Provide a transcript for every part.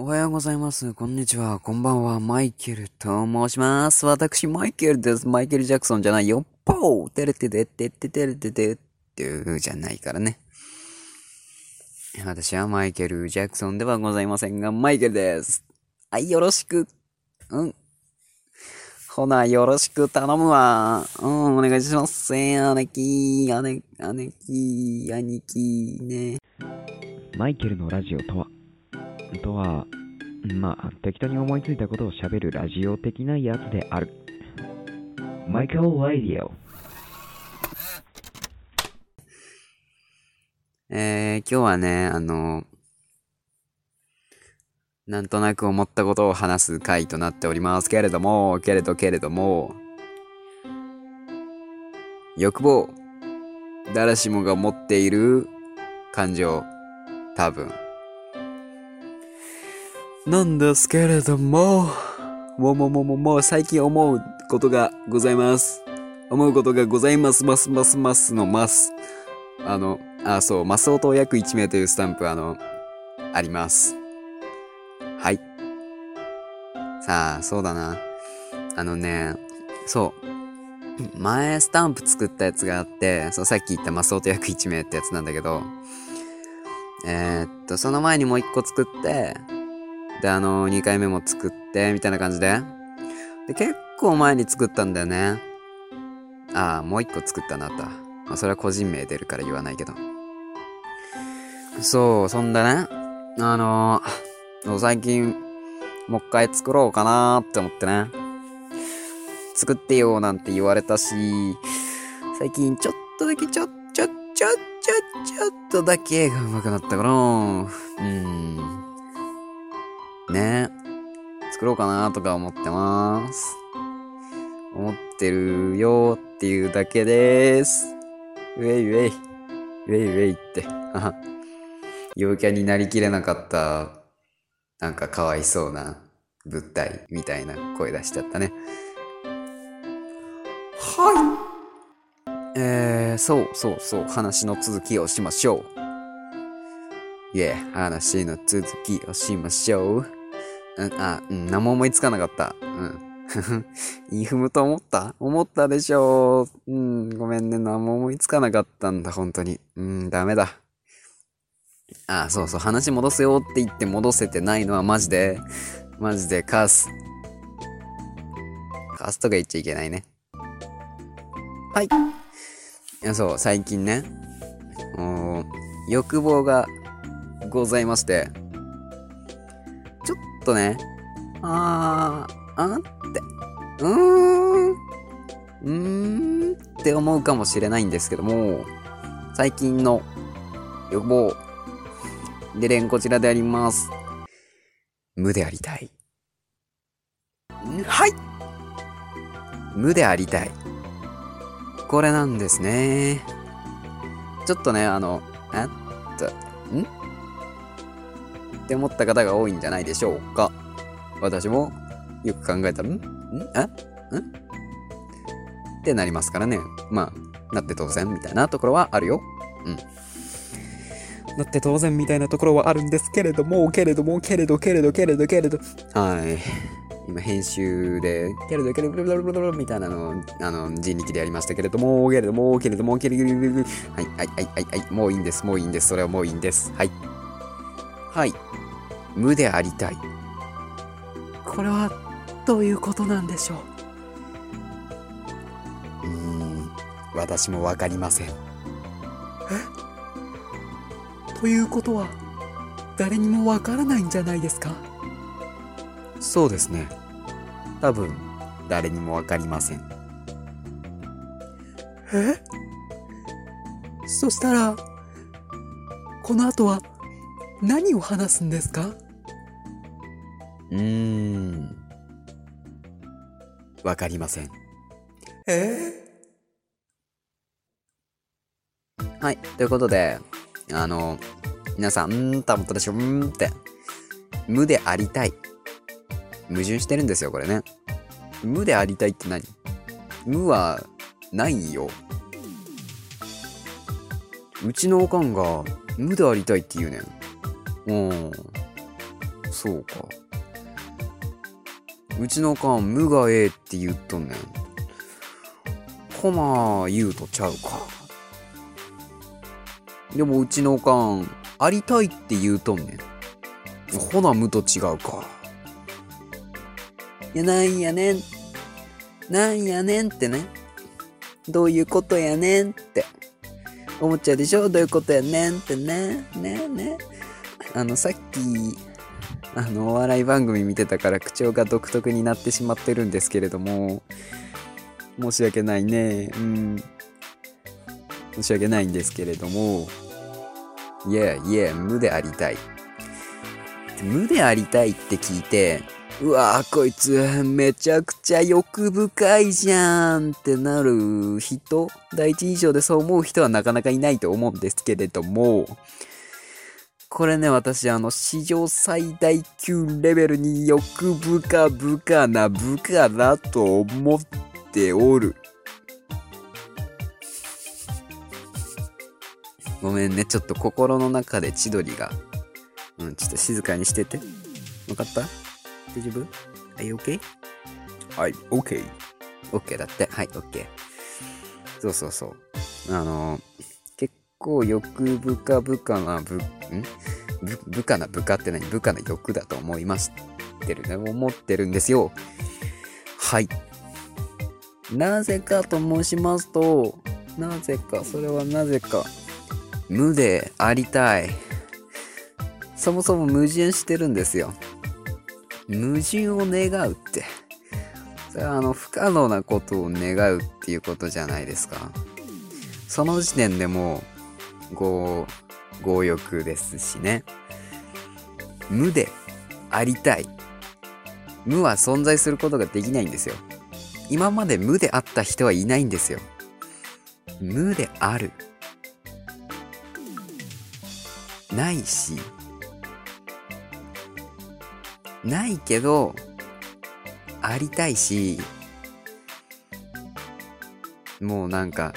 おはようございます。こんにちは。こんばんは。マイケルと申します。私、マイケルです。マイケル・ジャクソンじゃないよ。ポーテレテテテテテレテテっていうじゃないからね。私はマイケル・ジャクソンではございませんが、マイケルです。はい、よろしく。うん。ほな、よろしく頼むわ。うん、お願いします。姉貴、姉、姉貴、兄貴、ね。マイケルのラジオとはとは、まあ、適当に思いついたことを喋るラジオ的なやつである。マイケル・ラディオ。えー、今日はね、あの、なんとなく思ったことを話す回となっておりますけれども、けれどけれども、欲望、誰しもが持っている感情、多分。なんですけれども、もうもうもうもうもう最近思うことがございます。思うことがございます、ますますますのます。あの、あ、そう、マスオと約1名というスタンプ、あの、あります。はい。さあ、そうだな。あのね、そう。前、スタンプ作ったやつがあって、そう、さっき言ったマスオと約1名ってやつなんだけど、えー、っと、その前にもう1個作って、で、あの、2回目も作って、みたいな感じで。で、結構前に作ったんだよね。ああ、もう1個作ったなった。まあ、それは個人名出るから言わないけど。そう、そんでね、あのー、最近、もう一回作ろうかなーって思ってね。作ってよなんて言われたし、最近ちょっとだけちょっ、ちょっ、ちょっ、ちょっ、ちょっとだけが上手くなったから、うん。ね作ろうかなとか思ってます。思ってるよっていうだけです。ウェイウェイ。ウェイウェイって。はは陽キャになりきれなかった、なんかかわいそうな物体みたいな声出しちゃったね。はい。えー、そうそうそう、話の続きをしましょう。いえ、話の続きをしましょう。うん、あ、うん、何も思いつかなかった。うん。インフムと思った？思ったでしょう。うん、ごめんね。何も思いつかなかったんだ、本当に。うん、ダメだ。あ、そうそう、話戻すよって言って戻せてないのはマジで、マジでカス。カスとか言っちゃいけないね。はい。いや、そう、最近ね、欲望がございまして、とね、あー、あーって、うーん、うーんって思うかもしれないんですけども、最近の欲望、でれんこちらであります。無でありたい。はい無でありたい。これなんですね。ちょっとね、あの、えっと、ん？って思った方が多いんじゃないでしょうか。私もよく考えたら、ん？ん？え？ん？ってなりますからね。まあ、なって当然みたいなところはあるよ。うん。なって当然みたいなところはあるんですけれども、けれども、けれど、けれど、けれど、けれど。はい。今編集で、けれど、けれど、けれど、みたいなのを、あの、人力でやりましたけれども、けれども、けれども、けれど、けれど、はい、はい、はい、はい、はい、もういいんです、もういいんです、それはもういいんです。はい。はい。無でありたい。これは、どういうことなんでしょう？うーん、私もわかりません。ということは誰にもわからないんじゃないですか？そうですね多分誰にもわかりませんえ？そしたらこの後は何を話すんですか？うーんわかりませんえ？はいということであの、皆さん、うーんと思ったでしょうーんって。無でありたい。矛盾してるんですよ、これね。無でありたいって何？無は、ないよ。うちのおかんが、無でありたいって言うねん。うん。そうか。うちのおかん、無がええって言っとんねん。ほな、言うとちゃうか。でもうちのおかん、ありたいって言うとんねん。ほな、無と違うか。いや、なんやねん。なんやねんってね。どういうことやねんって。思っちゃうでしょどういうことやねんってね。ねね。あの、さっき、あの、お笑い番組見てたから口調が独特になってしまってるんですけれども、申し訳ないね。うん。申し訳ないんですけれども、いやいや、無でありたい。無でありたいって聞いて、うわこいつめちゃくちゃ欲深いじゃんってなる人、第一印象でそう思う人はなかなかいないと思うんですけれども、これね、私、あの、史上最大級レベルに欲深深な部下だと思っておる。ごめんね、ちょっと心の中で千鳥が。うん、ちょっと静かにしてて。わかった？大丈夫 ?Are you okay? はい、OK。OK だって。はい、OK。そうそうそう。あの、結構欲深々な部、ん部下な部下って何？部下な欲だと思いましてるね。思ってるんですよ。はい。なぜかと申しますと、なぜか、それはなぜか、無でありたい。そもそも矛盾してるんですよ。矛盾を願うって。それはあの、不可能なことを願うっていうことじゃないですか。その時点でもう、強、強欲ですしね。無でありたい。無は存在することができないんですよ。今まで無であった人はいないんですよ。無である。ないし、ないけど、ありたいし、もうなんか、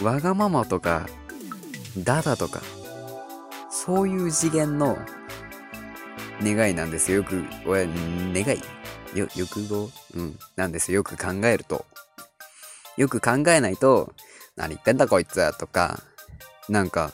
わがままとか、だだとか、そういう次元の願いなんですよ。よく、願い？よ、欲望？うん。なんですよ。よく考えると。よく考えないと、何言ってんだこいつとか、なんか、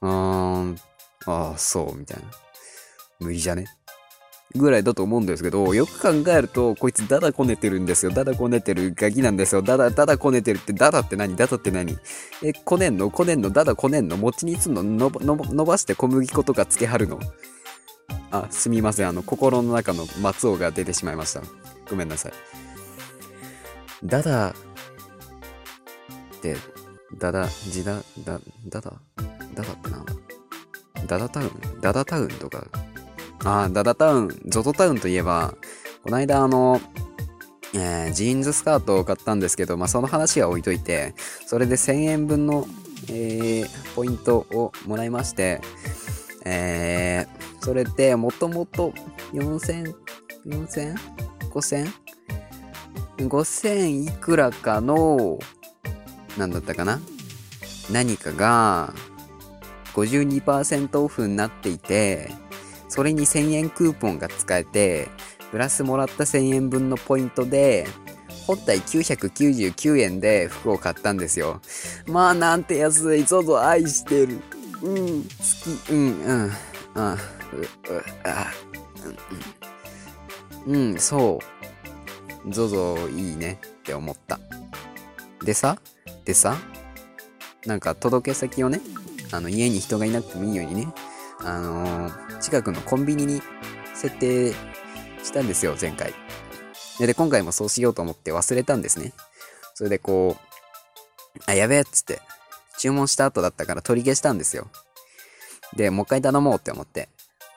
うーん、ああ、そう、みたいな。無理じゃね？ぐらいだと思うんですけど、よく考えると、こいつダダこねてるんですよ。ダダこねてるガキなんですよ。ダダ、ダダこねてるって、ダダって何？ダダって何？え、こねんの？こねんの？ダダこねんの？餅にすんの？の伸ばして小麦粉とかつけはるの？あ、すみません。あの、心の中の松尾が出てしまいました。ごめんなさい。ダダって、ダダ、ジダ、ダ、ダダ、ダダってな？ダダタウン？ダダタウンとかああ、ダダタウン、ゾトタウンといえば、この間あの、えー、ジーンズスカートを買ったんですけど、まあ、その話は置いといて、それで1000円分の、えー、ポイントをもらいまして、えー、それでもともと4000、4000? 5000? 5000いくらかの、なんだったかな？何かが52%オフになっていて、それに1000円クーポンが使えて、プラスもらった1000円分のポイントで、本体999円で服を買ったんですよ。まあなんて安い、ゾゾ愛してる。うん、好き、うん、うん、うん、う、う、あ、うん、うん、そう。ゾゾいいねって思った。でさ、でさ、なんか届け先をね、あの家に人がいなくてもいいようにね、あのー、近くのコンビニに設定したんですよ、前回。で、今回もそうしようと思って忘れたんですね。それでこう、あ、やべえっつって、注文した後だったから取り消したんですよ。で、もう一回頼もうって思って、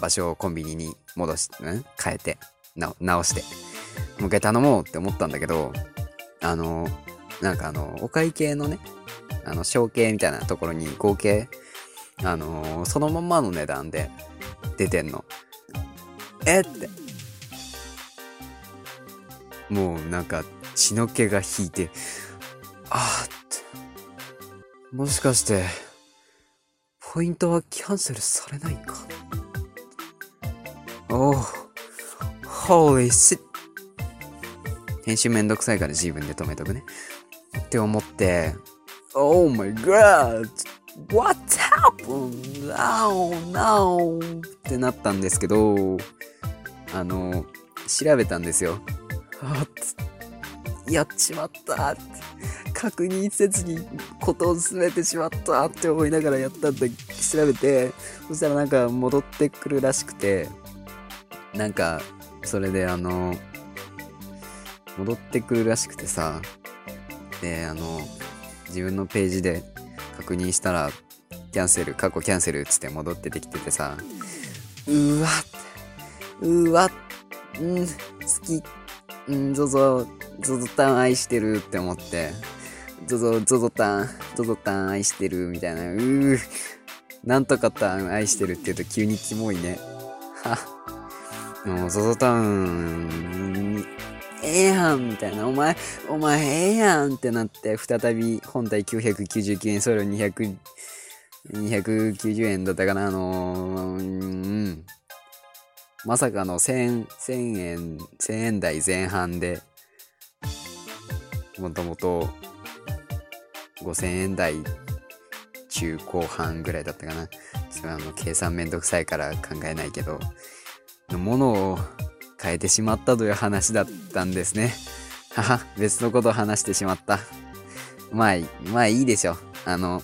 場所をコンビニに戻し、ん？変えて、直して、もう一回頼もうって思ったんだけど、あの、なんかあの、お会計のね、あの、小計みたいなところに合計あのー、そのままの値段で出てんの。えって。もうなんか血の気が引いて、あーって。もしかして、ポイントはキャンセルされないか？おー、holy shit! 編集めんどくさいから自分で止めとくね。って思って、Oh my god! What happened? No, no! ってなったんですけど、あの、調べたんですよ。あつやっちまったって確認せずにことを進めてしまったって思いながらやったんだ調べてそしたらなんか戻ってくるらしくてなんかそれであの戻ってくるらしくてさであの自分のページで確認したらキャンセル過去キャンセルっつって戻っててきててさ。うわうわうん好き。うんゾゾゾゾタン愛してるって思って。ゾゾゾゾタンゾゾタン愛してるみたいな。うーなんとかタン愛してるって言うと急にキモいね。はもうゾゾタンええやんみたいな。お前お前ええやんってなって再び本体999円送料200 290円だったかな？あのー、うん。まさかの1000 1000円1000円台前半でもともと5000円台中後半ぐらいだったかな？ちょっとあの計算めんどくさいから考えないけどのものを変えてしまったという話だったんですね。はは別のことを話してしまった。まあまあいいでしょあの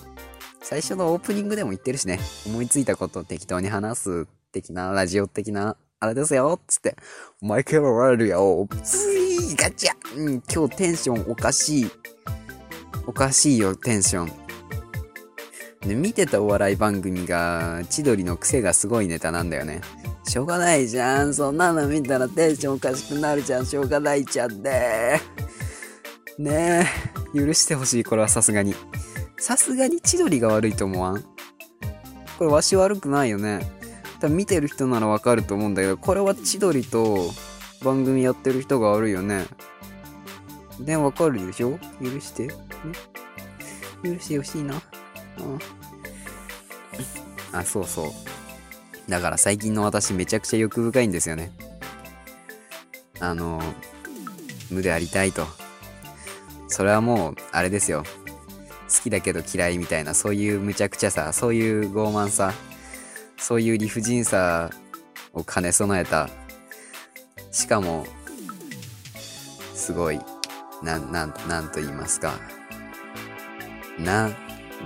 最初のオープニングでも言ってるしね。思いついたことを適当に話す的なラジオ的なあれですよつって。マイケル・ラリオツイガチャ。うん今日テンションおかしい。おかしいよテンション。で見てたお笑い番組が千鳥の癖がすごいネタなんだよね。しょうがないじゃんそんなの見たらテンションおかしくなるじゃん。しょうがないじゃんねねえ許してほしいこれはさすがに。さすがに千鳥が悪いと思わん？これわし悪くないよね。多分見てる人ならわかると思うんだけどこれは千鳥と番組やってる人が悪いよね。ねわかるでしょ？許して。許してほしいな。うん。あそうそう。だから最近の私めちゃくちゃ欲深いんですよね。あの無でありたいと。それはもうあれですよ。好きだけど嫌いみたいなそういう無茶苦茶さそういう傲慢さそういう理不尽さを兼ね備えたしかもすごいなんなんなんと言いますか。な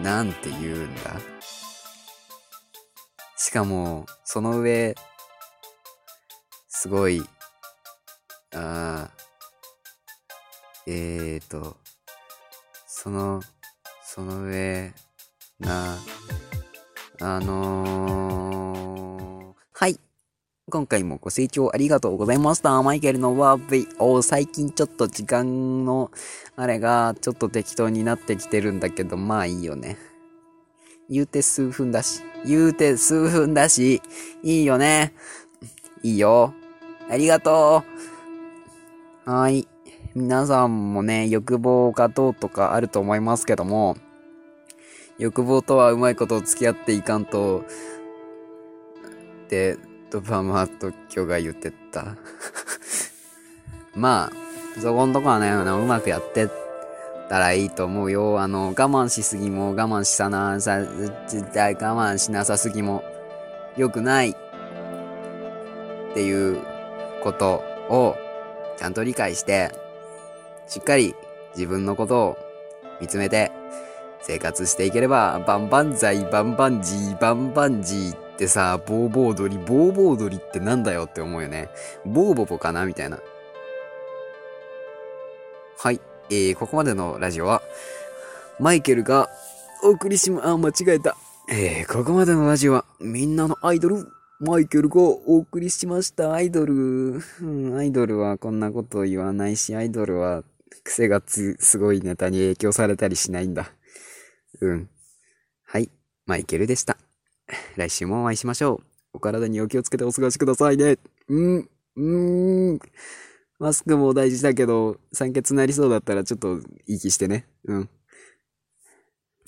なんて言うんだ。しかもその上すごいあーえーとそのその上なあのー、はい。今回もご清聴ありがとうございました。マイケルのワープイを最近ちょっと時間のあれがちょっと適当になってきてるんだけど、まあいいよね。言うて数分だし。言うて数分だし。いいよね。いいよ。ありがとう。はい。皆さんもね、欲望がどうとかあると思いますけども、欲望とはうまいこと付き合っていかんと、って、ドパマと今日が言ってた。まあ、そこんとこはね、うまくやってたらいいと思うよ。あの、我慢しすぎも我慢しさなさ、絶対我慢しなさすぎも良くないっていうことをちゃんと理解して、しっかり自分のことを見つめて生活していければ、バンバンザイ、バンバンジー、バンバンジーってさ、ボーボー鳥、ボーボー鳥ってなんだよって思うよね。ボーボボかなみたいな。はい。えー、ここまでのラジオは、マイケルがお送りしま、あ、間違えた。えー、ここまでのラジオは、みんなのアイドル、マイケルがお送りしました。アイドル、うん、アイドルはこんなこと言わないし、アイドルは癖がつ、すごいネタに影響されたりしないんだ。うん。はい。マイケルでした。来週もお会いしましょう。お体にお気をつけてお過ごしくださいね。うん。うん。マスクも大事だけど、酸欠なりそうだったらちょっと息してね。うん。